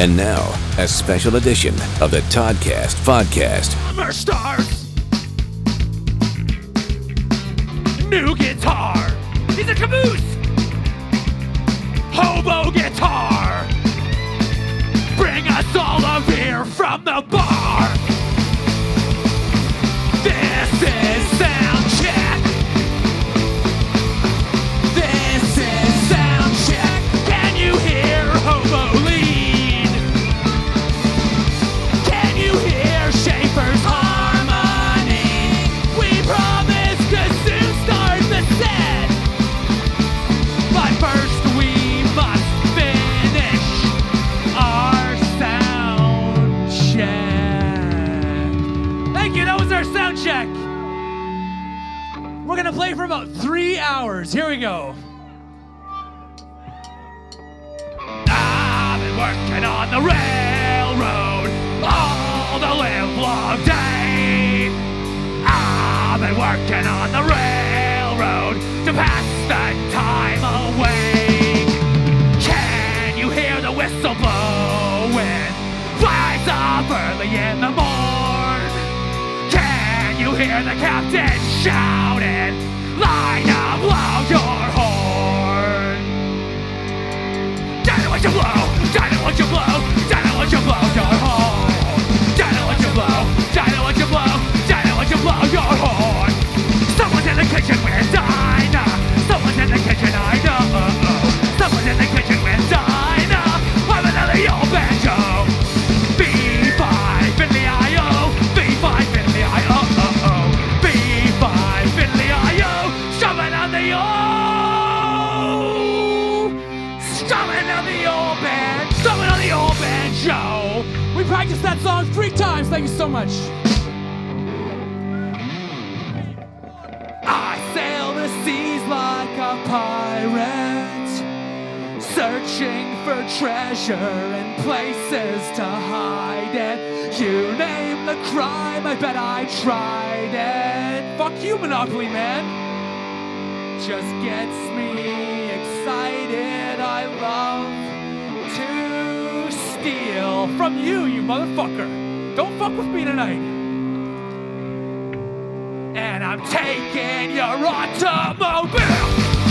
And now, a special edition of the Toddcast podcast. Summer starts. New guitar. He's a caboose. Hobo guitar. Bring us all a beer from the bar. Play for about three hours. Here we go. I've been working on the railroad all the live long day. I've been working on the railroad to pass the time away. Can you hear the whistle blowing? Flies up early in the morn. Can you hear the captain shouting? Line up, blow your horn. Daddy, what you blow? Daddy, what you blow? Daddy, what you blow your horn? Daddy, what you blow? Daddy, what you blow? Daddy, what you blow your horn? Someone's in the kitchen with Dinah. Someone's in the kitchen, I know. Someone's in the kitchen We practiced that song three times. Thank you so much. I sail the seas like a pirate, searching for treasure and places to hide it. You name the crime, I bet I tried it. Fuck you, Monopoly Man just gets me excited. I love to steal from you, you motherfucker. Don't fuck with me tonight. And I'm taking your automobile.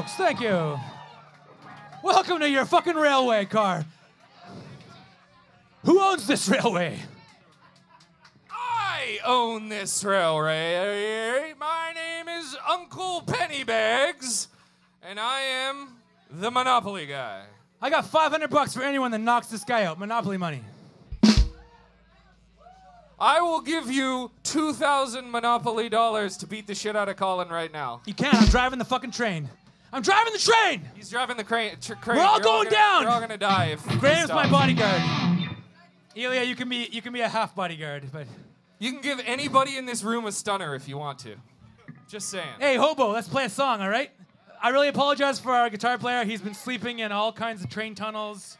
Folks. Thank you. Welcome to your fucking railway car. Who owns this railway? I own this railway. My name is Uncle Pennybags, and I am the Monopoly guy. I got 500 bucks for anyone that knocks this guy out. Monopoly money. I will give you 2,000 Monopoly dollars to beat the shit out of Colin right now. You can't. I'm driving the fucking train. I'm driving the train. He's driving the crane. Tr- crane. We're all You're going gonna, down. We're all gonna die if. Graham's my bodyguard. Elia, you can be you can be a half bodyguard, but You can give anybody in this room a stunner if you want to. Just saying. hey, hobo, let's play a song, all right? I really apologize for our guitar player. He's been sleeping in all kinds of train tunnels,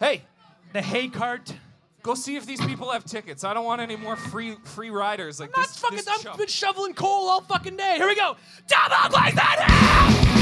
Hey, the hay cart. go see if these people have tickets. I don't want any more free free riders like Not this. fucking. this I've chump. been shoveling coal all fucking day. Here we go. Double blaze that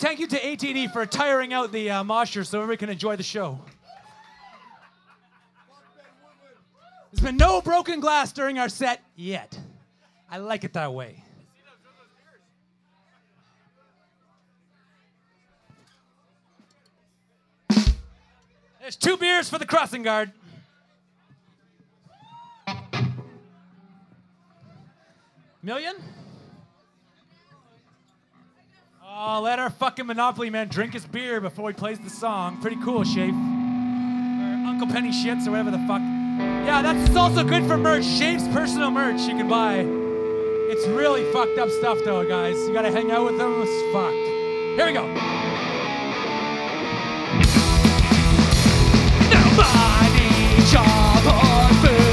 thank you to ATD for tiring out the uh, mosher so everybody can enjoy the show. There's been no broken glass during our set yet. I like it that way. There's two beers for the crossing guard. Million? Oh, let our fucking Monopoly man drink his beer before he plays the song. Pretty cool, Shape. Or Uncle Penny Shits or whatever the fuck. Yeah, that's also good for merch. Shape's personal merch you can buy. It's really fucked up stuff though, guys. You gotta hang out with them. It's fucked. Here we go. Nobody job or food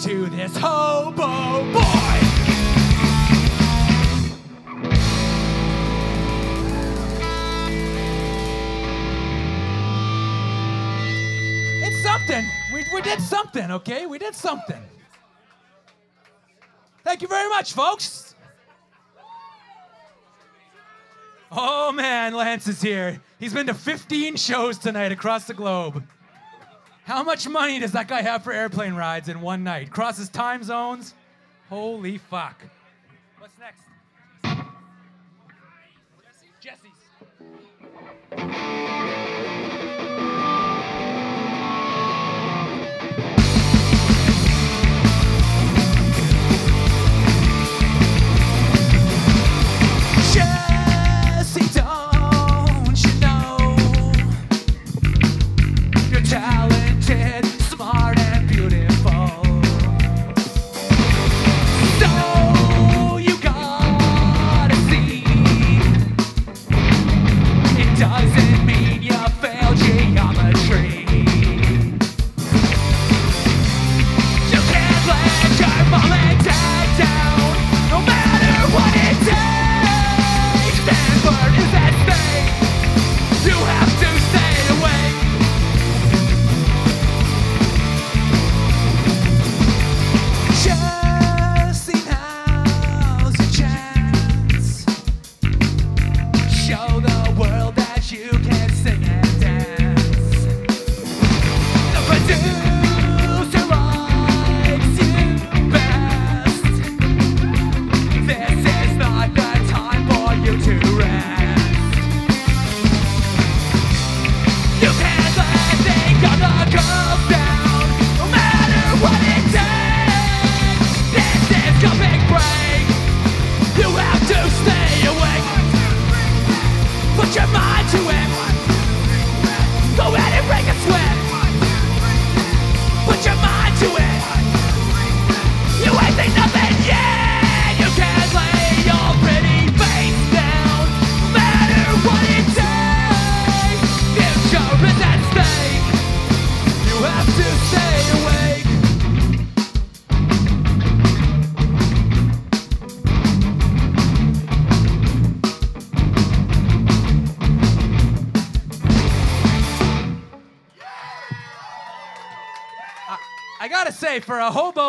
To this hobo boy. It's something. We, we did something, okay? We did something. Thank you very much, folks. Oh man, Lance is here. He's been to 15 shows tonight across the globe. How much money does that guy have for airplane rides in one night? Crosses time zones? Holy fuck. What's next? Jesse's.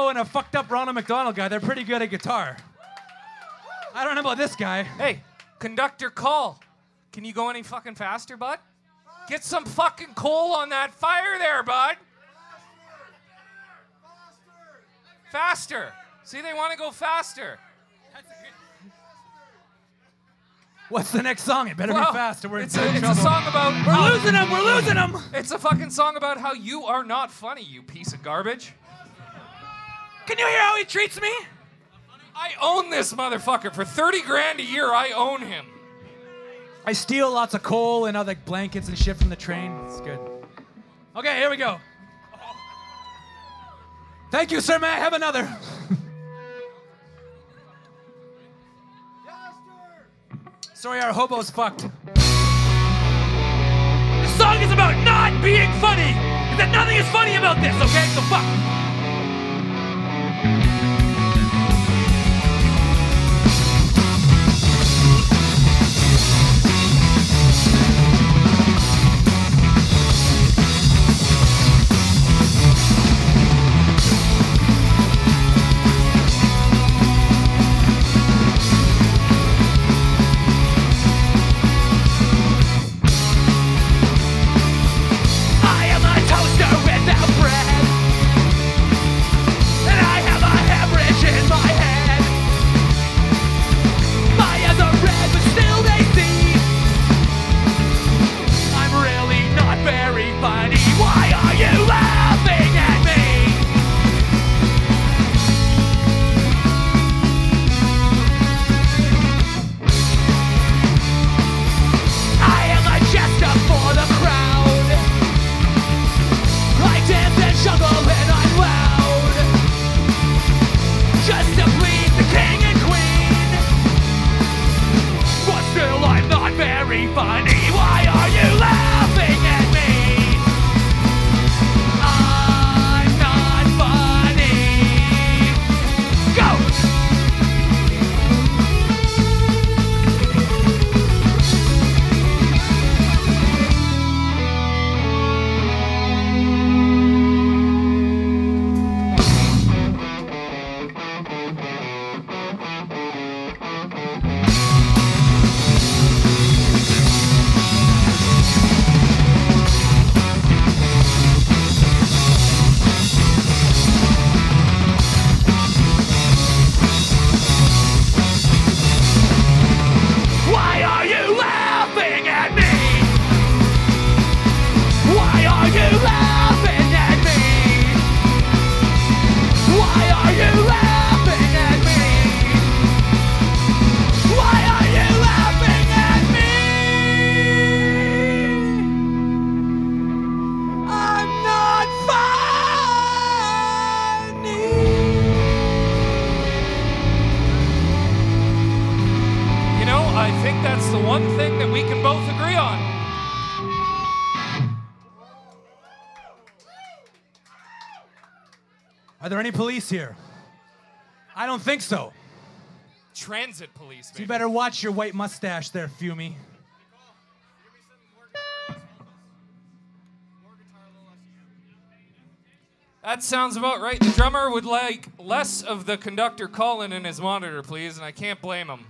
And a fucked up Ronald McDonald guy, they're pretty good at guitar. I don't know about this guy. Hey, conductor, call. Can you go any fucking faster, bud? Get some fucking coal on that fire there, bud. Faster. See, they want to go faster. What's the next song? It better Well, be faster. we're in it's, a, it's a song about. We're losing them. We're losing them. It's a fucking song about how you are not funny, you piece of garbage. Can you hear how he treats me? I own this motherfucker for 30 grand a year. I own him. I steal lots of coal and other blankets and shit from the train. It's good. Okay, here we go. Thank you, sir. May I have another? Sorry, our hobo's fucked. This song is about not being funny. That nothing is funny about this, okay? So fuck. One thing that we can both agree on. Are there any police here? I don't think so. Transit police. So you better watch your white mustache there, Fumi. That sounds about right. The drummer would like less of the conductor calling in his monitor, please, and I can't blame him.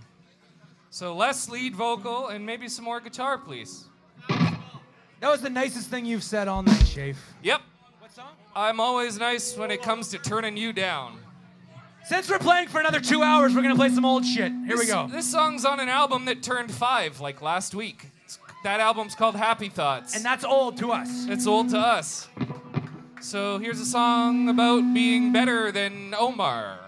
So less lead vocal and maybe some more guitar, please. That was the nicest thing you've said all night, Shafe. Yep. What song? I'm always nice when it comes to turning you down. Since we're playing for another two hours, we're gonna play some old shit. Here we go. This song's on an album that turned five, like last week. It's- that album's called Happy Thoughts. And that's old to us. It's old to us. So here's a song about being better than Omar.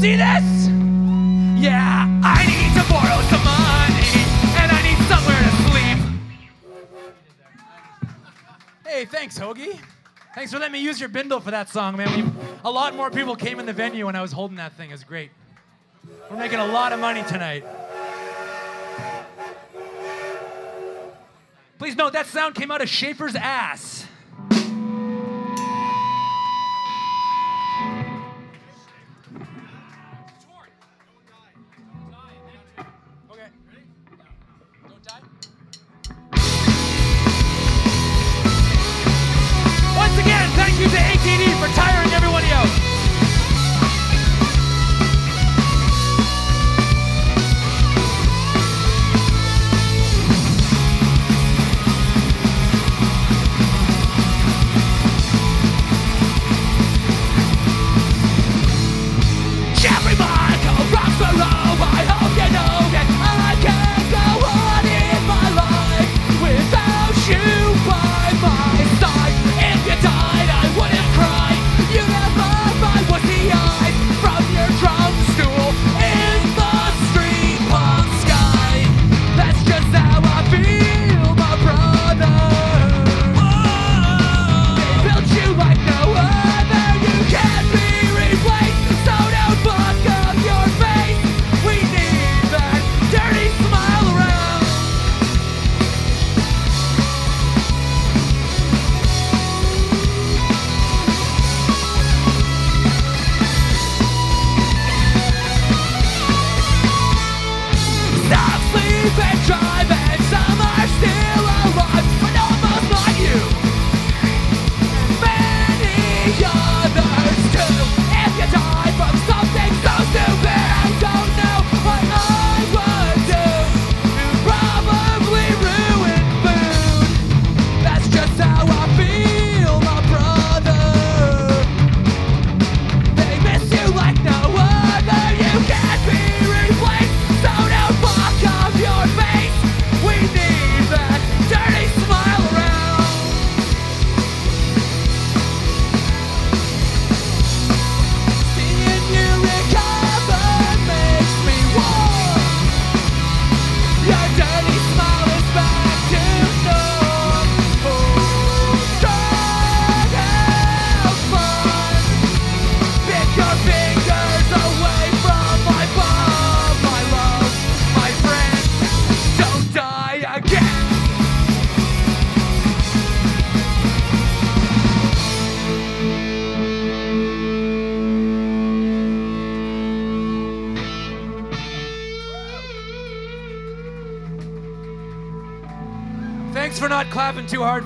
See this? Yeah, I need to borrow some money and I need somewhere to sleep. Hey, thanks, Hoagie. Thanks for letting me use your bindle for that song, man. We, a lot more people came in the venue when I was holding that thing. It was great. We're making a lot of money tonight. Please note that sound came out of Schaefer's ass. For tiring everybody out.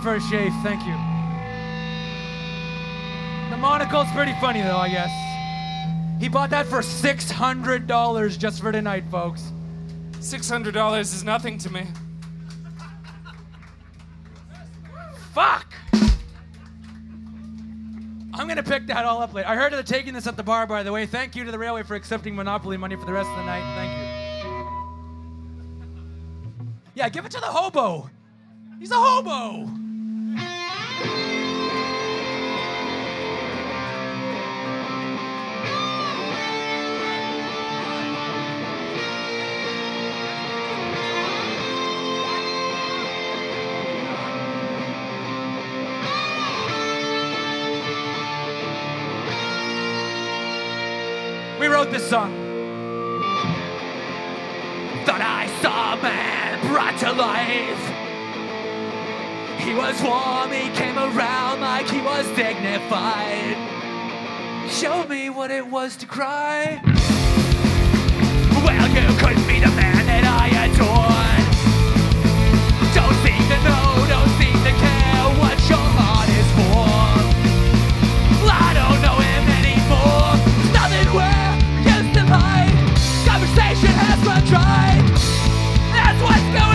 first shave. Thank you. The monocle's pretty funny, though, I guess. He bought that for $600 just for tonight, folks. $600 is nothing to me. Fuck! I'm gonna pick that all up later. I heard they're taking this at the bar, by the way. Thank you to the railway for accepting Monopoly money for the rest of the night. Thank you. Yeah, give it to the hobo. He's a hobo. wrote this song. Thought I saw a man brought to life. He was warm, he came around like he was dignified. Show me what it was to cry. station has been tried. That's what's going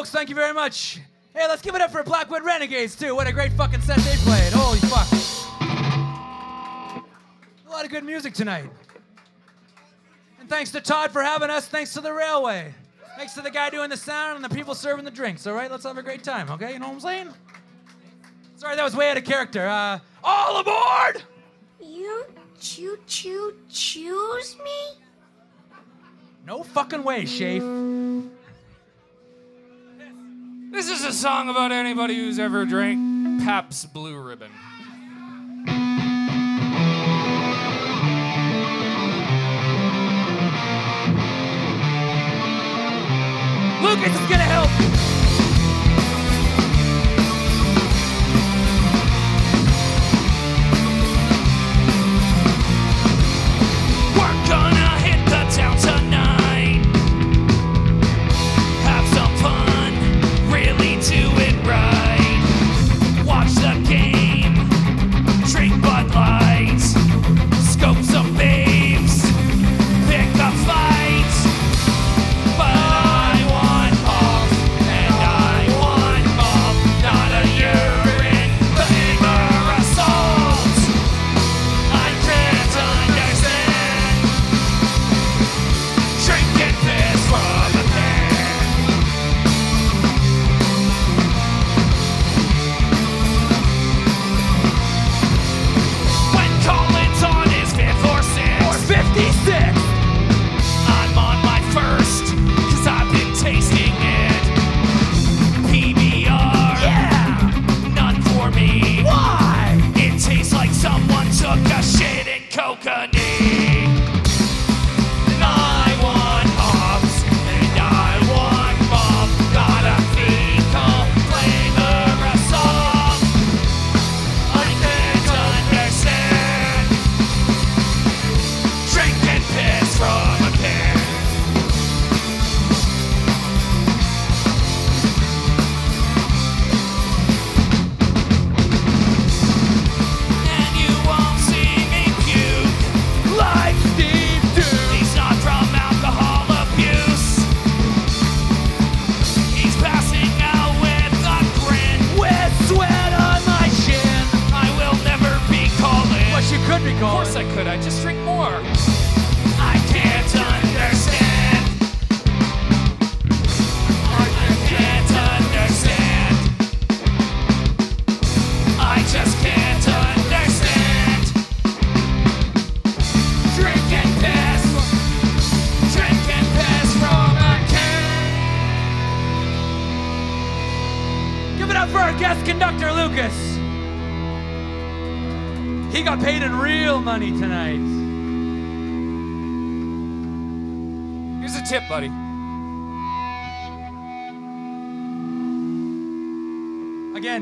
folks. Thank you very much. Hey, let's give it up for Blackwood Renegades, too. What a great fucking set they played. Holy fuck. A lot of good music tonight. And thanks to Todd for having us. Thanks to the railway. Thanks to the guy doing the sound and the people serving the drinks. All right, let's have a great time, okay? You know what I'm saying? Sorry, that was way out of character. Uh, all aboard! You choo choo choose me? No fucking way, Shafe. This is a song about anybody who's ever drank Pabst Blue Ribbon. Lucas is gonna help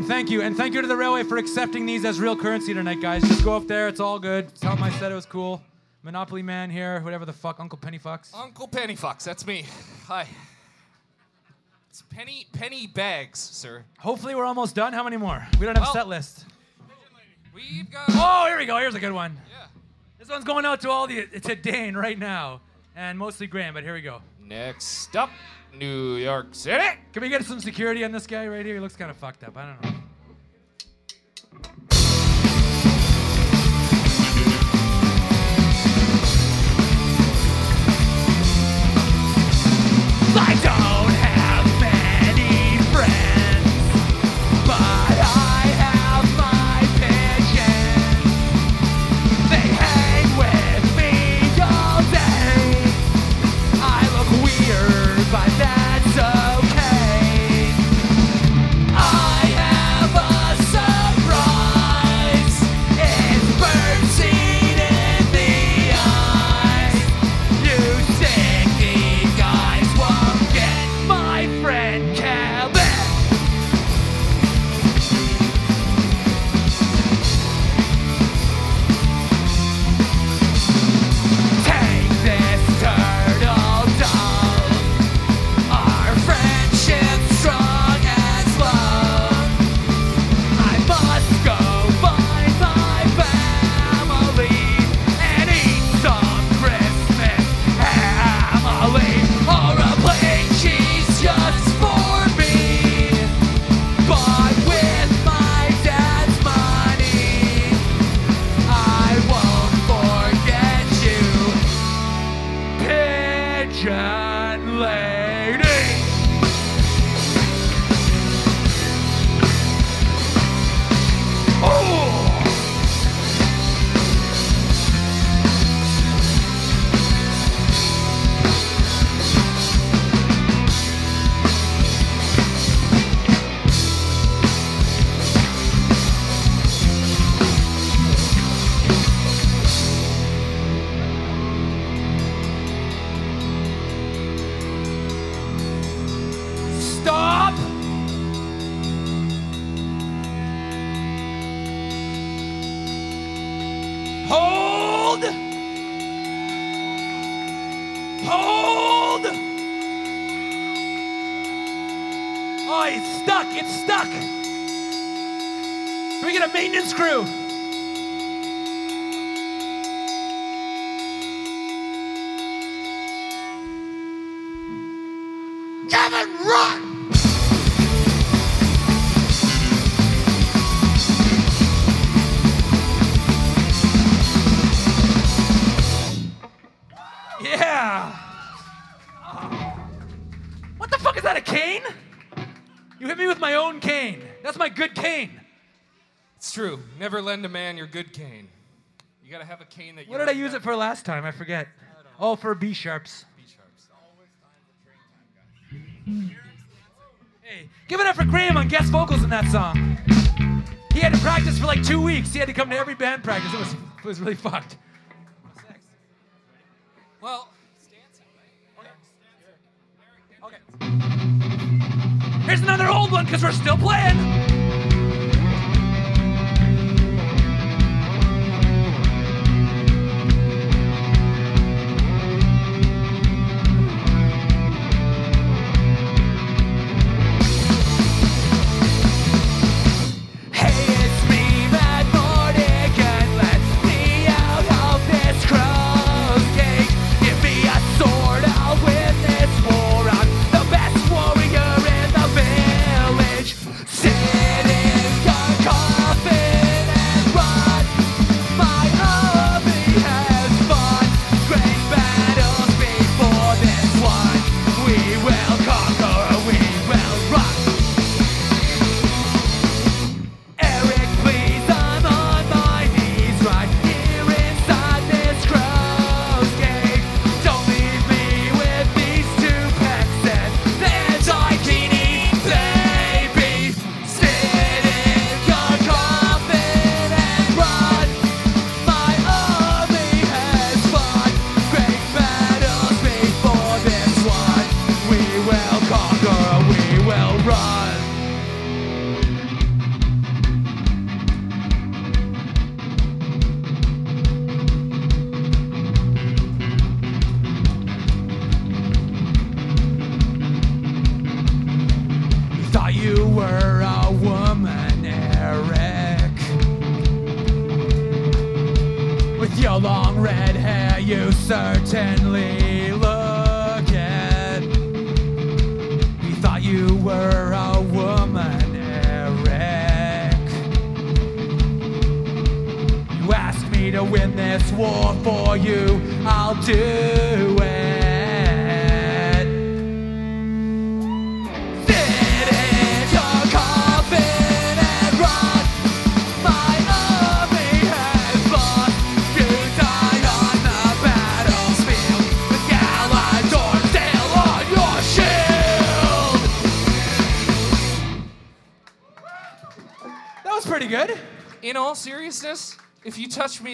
thank you. And thank you to the railway for accepting these as real currency tonight, guys. Just go up there. It's all good. Tell them I said it was cool. Monopoly Man here, whatever the fuck, Uncle Pennyfox. Uncle Pennyfox, that's me. Hi. It's penny penny bags, sir. Hopefully, we're almost done. How many more? We don't have Well- a set list. We've got. Oh, here we go. Here's a good one. Yeah. This one's going out to all the to Dane right now, and mostly Graham. But here we go. Next up, New York City. Can we get some security on this guy right here? He looks kind of fucked up. I don't know. Maintenance crew? Never lend a man your good cane. You gotta have a cane that you. What did I use it for last time? I forget. Oh, for B sharps. B sharps. Always time to train time, guys. Hey, give it up for Graham on guest vocals in that song. He had to practice for like two weeks. He had to come to every band practice. It was it was really fucked. Well, Here's another old one because we're still playing.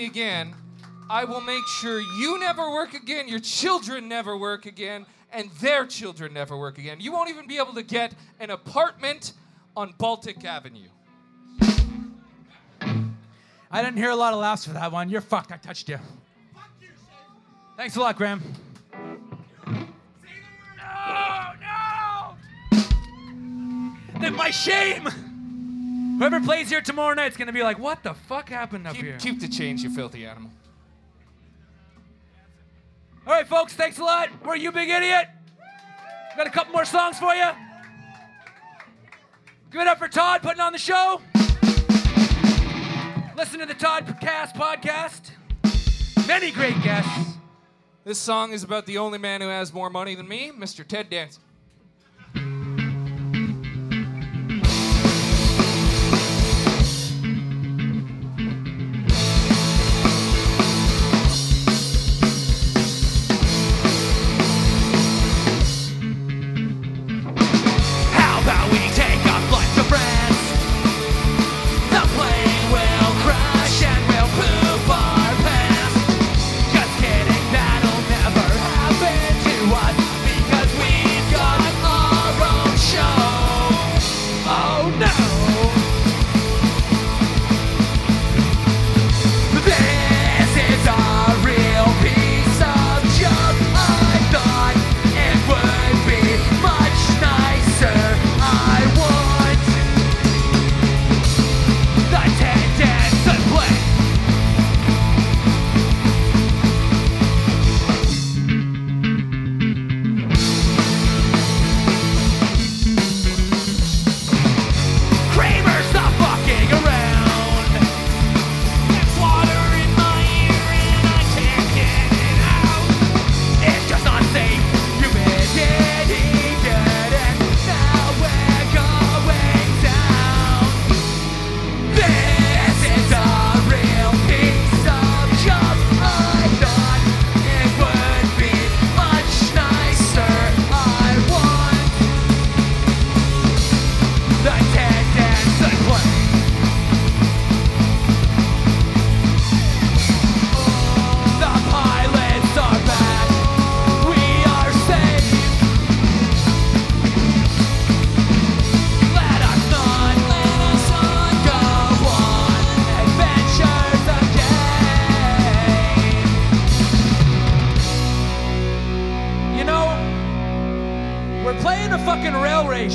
Me again, I will make sure you never work again, your children never work again, and their children never work again. You won't even be able to get an apartment on Baltic Avenue. I didn't hear a lot of laughs for that one. You're fucked. I touched you. Thanks a lot, Graham. No, no! Then my shame! Whoever plays here tomorrow night's gonna be like, what the fuck happened up here? Keep, keep the change, you filthy animal. All right, folks, thanks a lot. We're You Big Idiot. Got a couple more songs for you. Give it up for Todd putting on the show. Listen to the Todd Cast podcast. Many great guests. This song is about the only man who has more money than me, Mr. Ted Danson.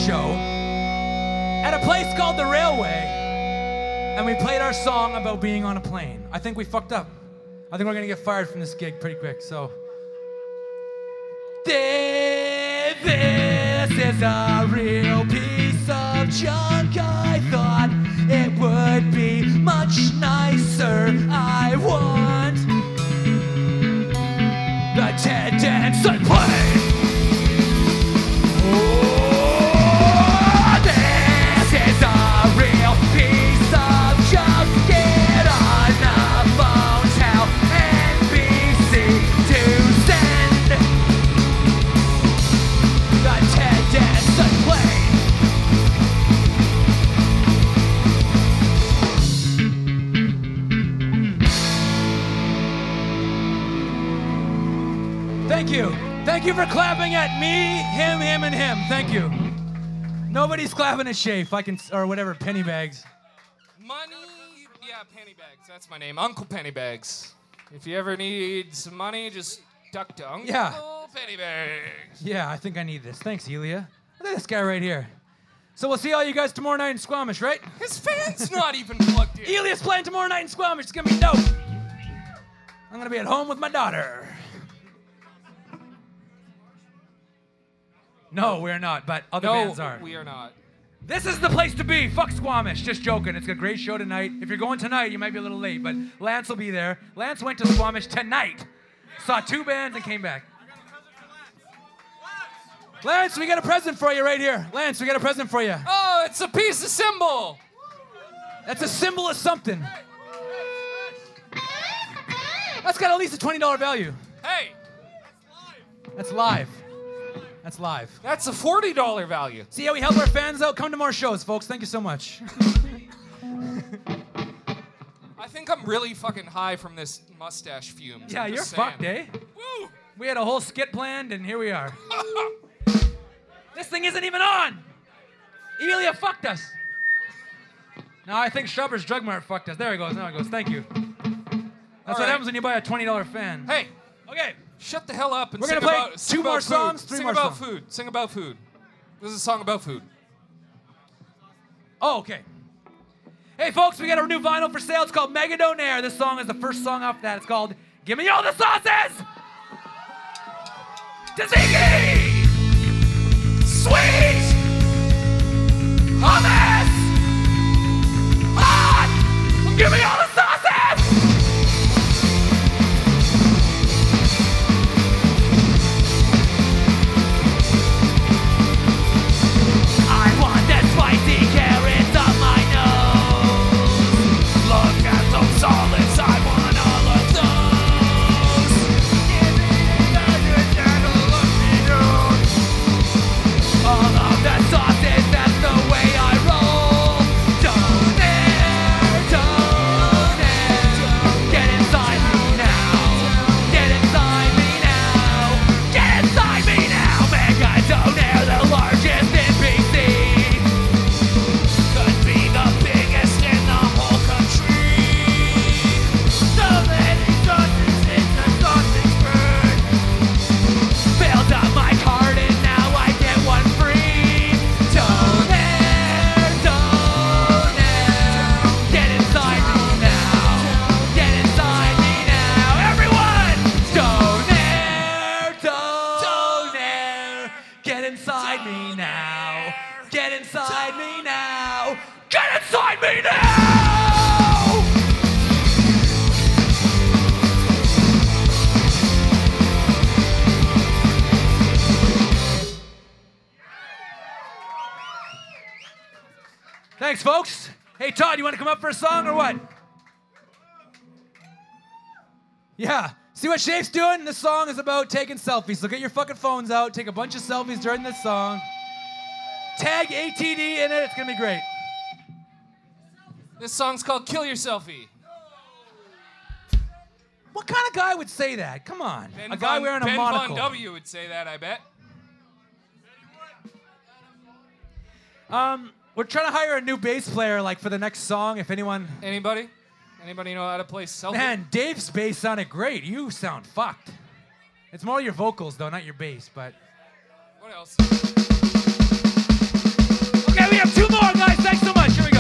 Show at a place called the Railway, and we played our song about being on a plane. I think we fucked up. I think we're gonna get fired from this gig pretty quick. So, this, is a real piece of junk. I thought it would be much nicer. I want the Ted Danson plane. Thank you for clapping at me, him, him, and him. Thank you. Nobody's clapping at Shafe. I can, or whatever, penny bags. Money, yeah, Pennybags. That's my name, Uncle Pennybags. If you ever need some money, just duck to Uncle Yeah. Pennybags. Yeah, I think I need this. Thanks, Elia. Look at this guy right here. So we'll see all you guys tomorrow night in Squamish, right? His fan's not even plugged in. Elia's playing tomorrow night in Squamish. It's gonna be dope. I'm gonna be at home with my daughter. No, we're not, but other no, bands are. No, we are not. This is the place to be. Fuck Squamish. Just joking. It's a great show tonight. If you're going tonight, you might be a little late, but Lance will be there. Lance went to Squamish tonight. Saw two bands and came back. Lance, we got a present for you right here. Lance, we got a present for you. Oh, it's a piece of cymbal. That's a symbol of something. That's got at least a $20 value. Hey, That's live. That's live. That's live. That's a forty dollar value. See how we help our fans out? Come to more shows, folks. Thank you so much. I think I'm really fucking high from this mustache fumes. Yeah, you're saying. fucked, eh? Woo! We had a whole skit planned, and here we are. this thing isn't even on. Elia fucked us. No, I think Shoppers Drug Mart fucked us. There he goes. there he goes. Thank you. That's All what right. happens when you buy a $20 fan. Hey, Okay. Shut the hell up and We're sing gonna play about sing two more food. songs, three sing more about songs. food. Sing about food. This is a song about food. Oh, okay. Hey, folks, we got a new vinyl for sale. It's called Mega Donaire. This song is the first song off that. It's called Give Me All the Sauces! Tzatziki! Sweet! Hummus! Hot! Give me all Hey, Todd, you want to come up for a song or what? Yeah. See what Shape's doing? This song is about taking selfies. So get your fucking phones out, take a bunch of selfies during this song. Tag ATD in it. It's going to be great. This song's called Kill Your Selfie. What kind of guy would say that? Come on. Ben a guy Von, wearing a ben monocle. Von W would say that, I bet. Um, we're trying to hire a new bass player, like for the next song. If anyone, Anybody? Anybody know how to play selfie? man, Dave's bass sounded great. You sound fucked. It's more your vocals though, not your bass. But What else? okay, we have two more guys. Thanks so much. Here we go.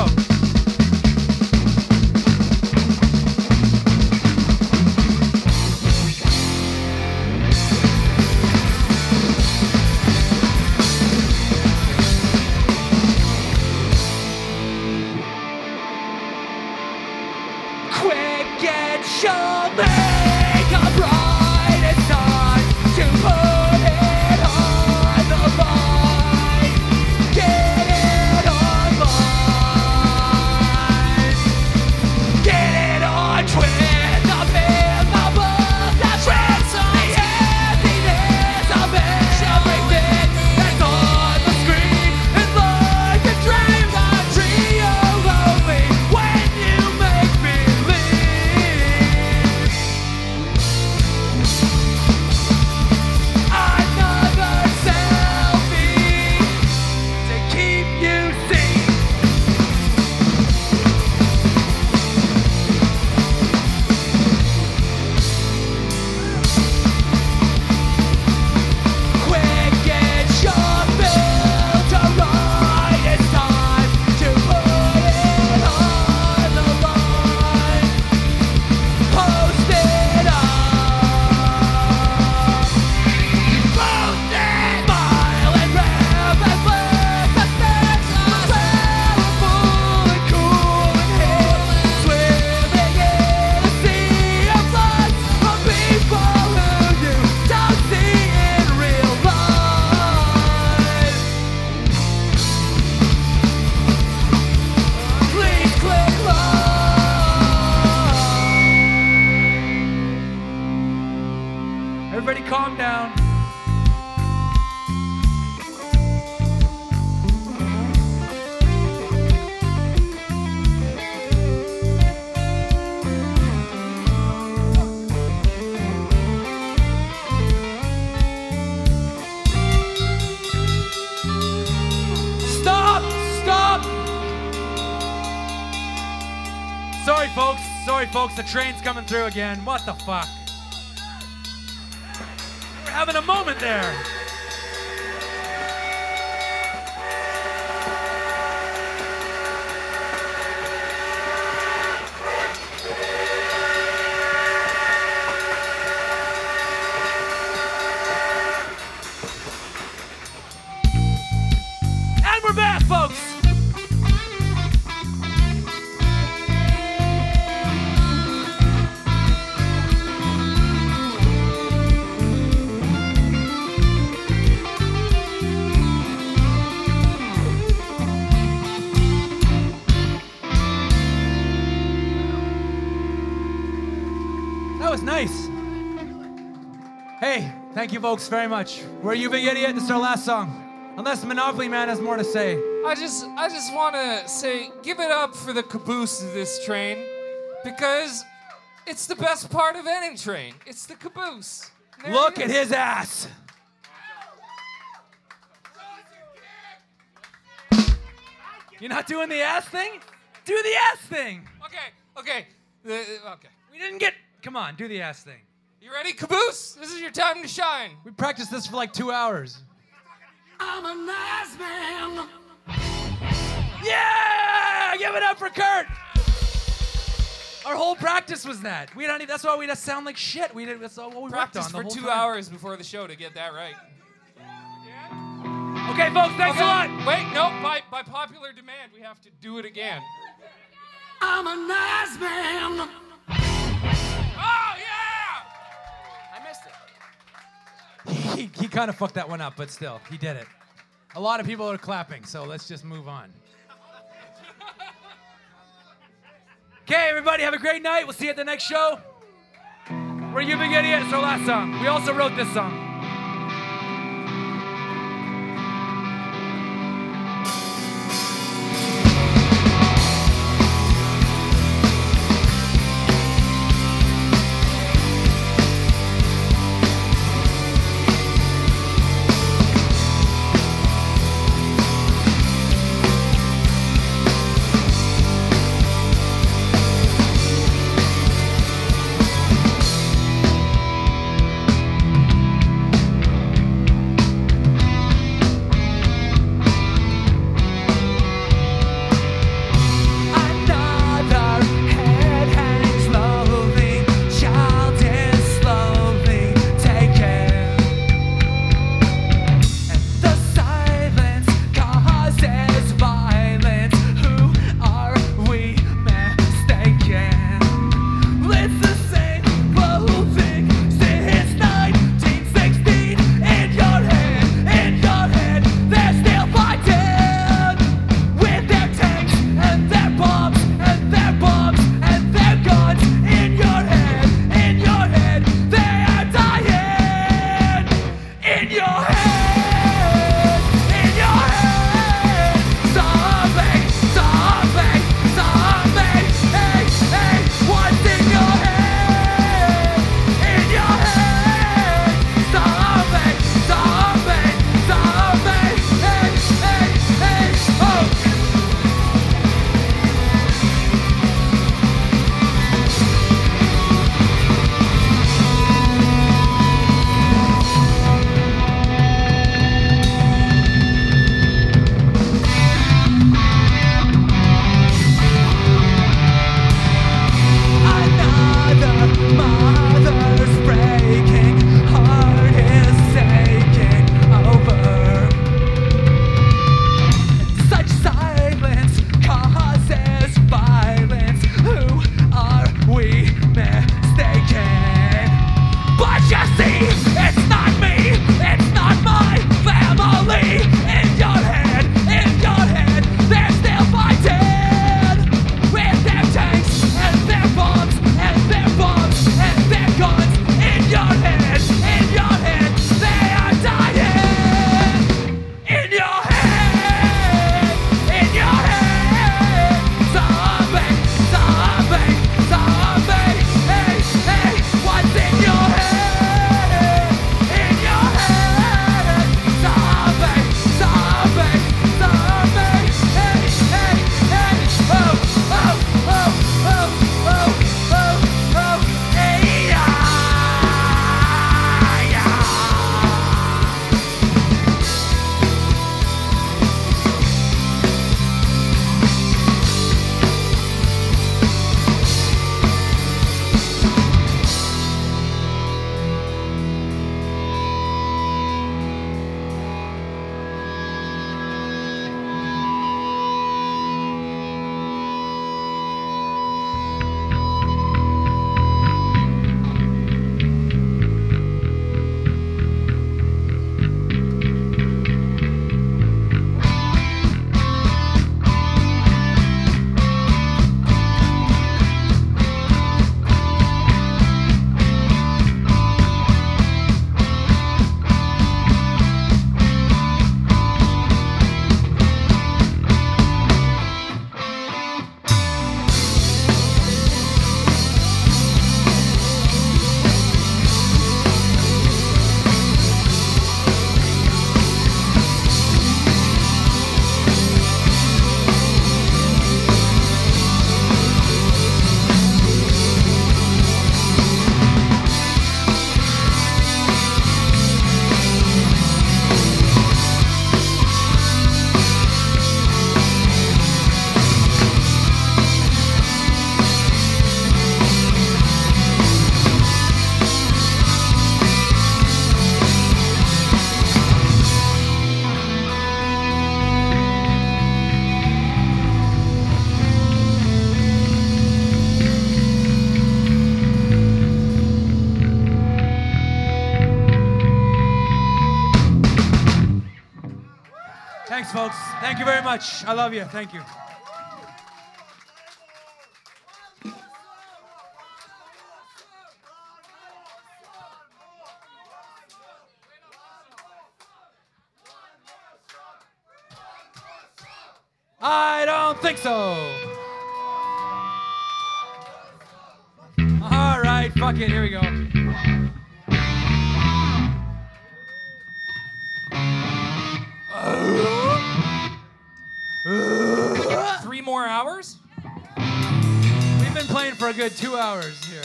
Through again. What the fuck? We're having a moment there. Thank you, folks, very much. We're You Big Idiot. This is our last song. Unless Monopoly Man has more to say. I just I just want to say give it up for the caboose of this train because it's the best part of any train. It's the caboose. Look at his ass. You're not doing the ass thing? Do the ass thing. Okay, okay. The- okay. We didn't get. Come on, do the ass thing. You ready, caboose? This is your time to shine. We practiced this for like two hours. I'm a nice man. Yeah! Give it up for Kurt. Our whole practice was that. We don't. Need, that's why we just sound like shit. We did. That's all what we Practice worked on for the whole two time. hours before the show to get that right. Okay, folks. Thanks Okay, a lot. Wait, no. By by popular demand, we have to do it again. I'm a nice man. Oh yeah! Missed it. he, he kind of fucked that one up, but still, he did it. A lot of people are clapping, so let's just move on. Okay, everybody, have a great night. We'll see you at the next show. We're You Big Idiot. It's our last song. We also wrote this song. Much. I love you. Thank you. I don't think so. All right, fuck it. Here we go. Uh, Three more hours? We've been playing for a good two hours here.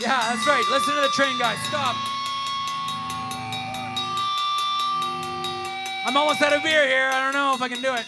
Yeah, that's right. Listen to the train, guys. Stop. I'm almost out of beer here. I don't know if I can do it.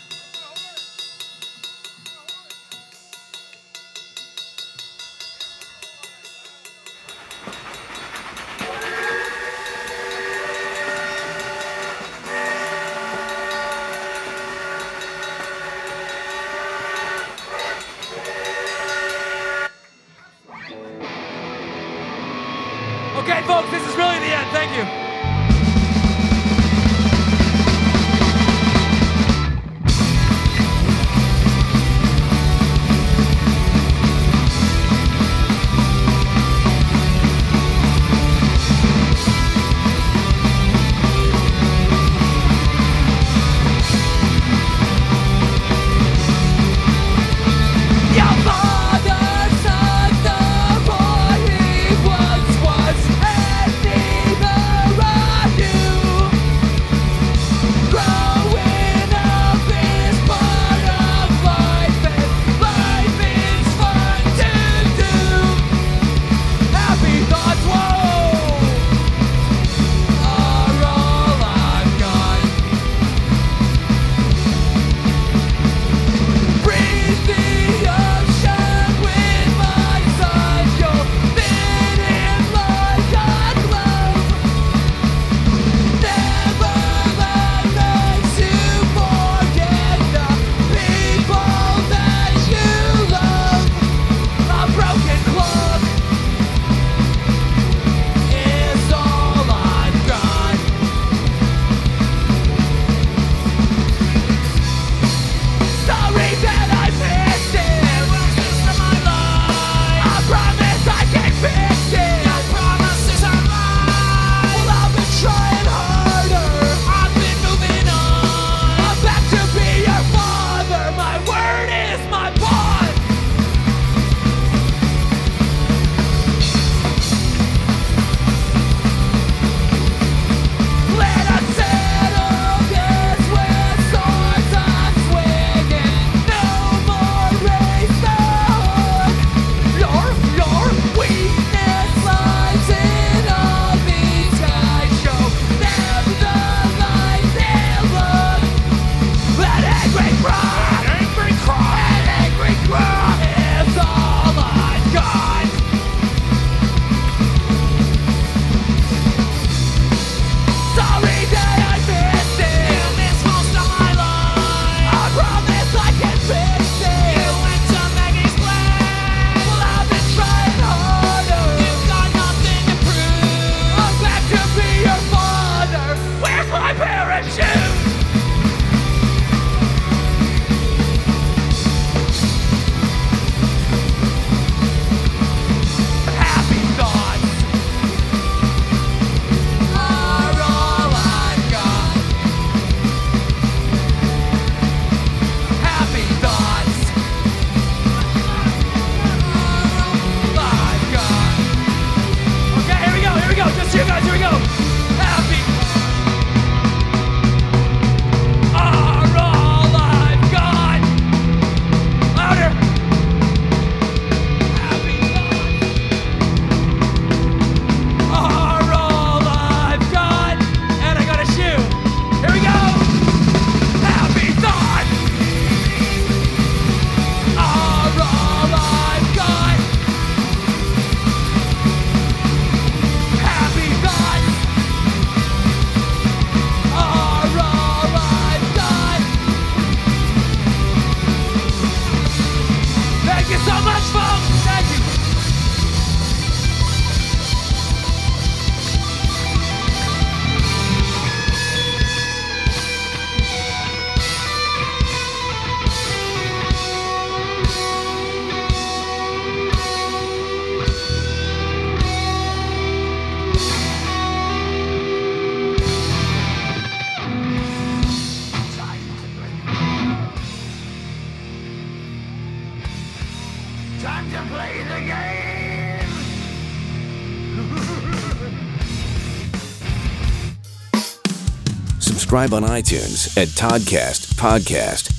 Subscribe on iTunes at Toddcast Podcast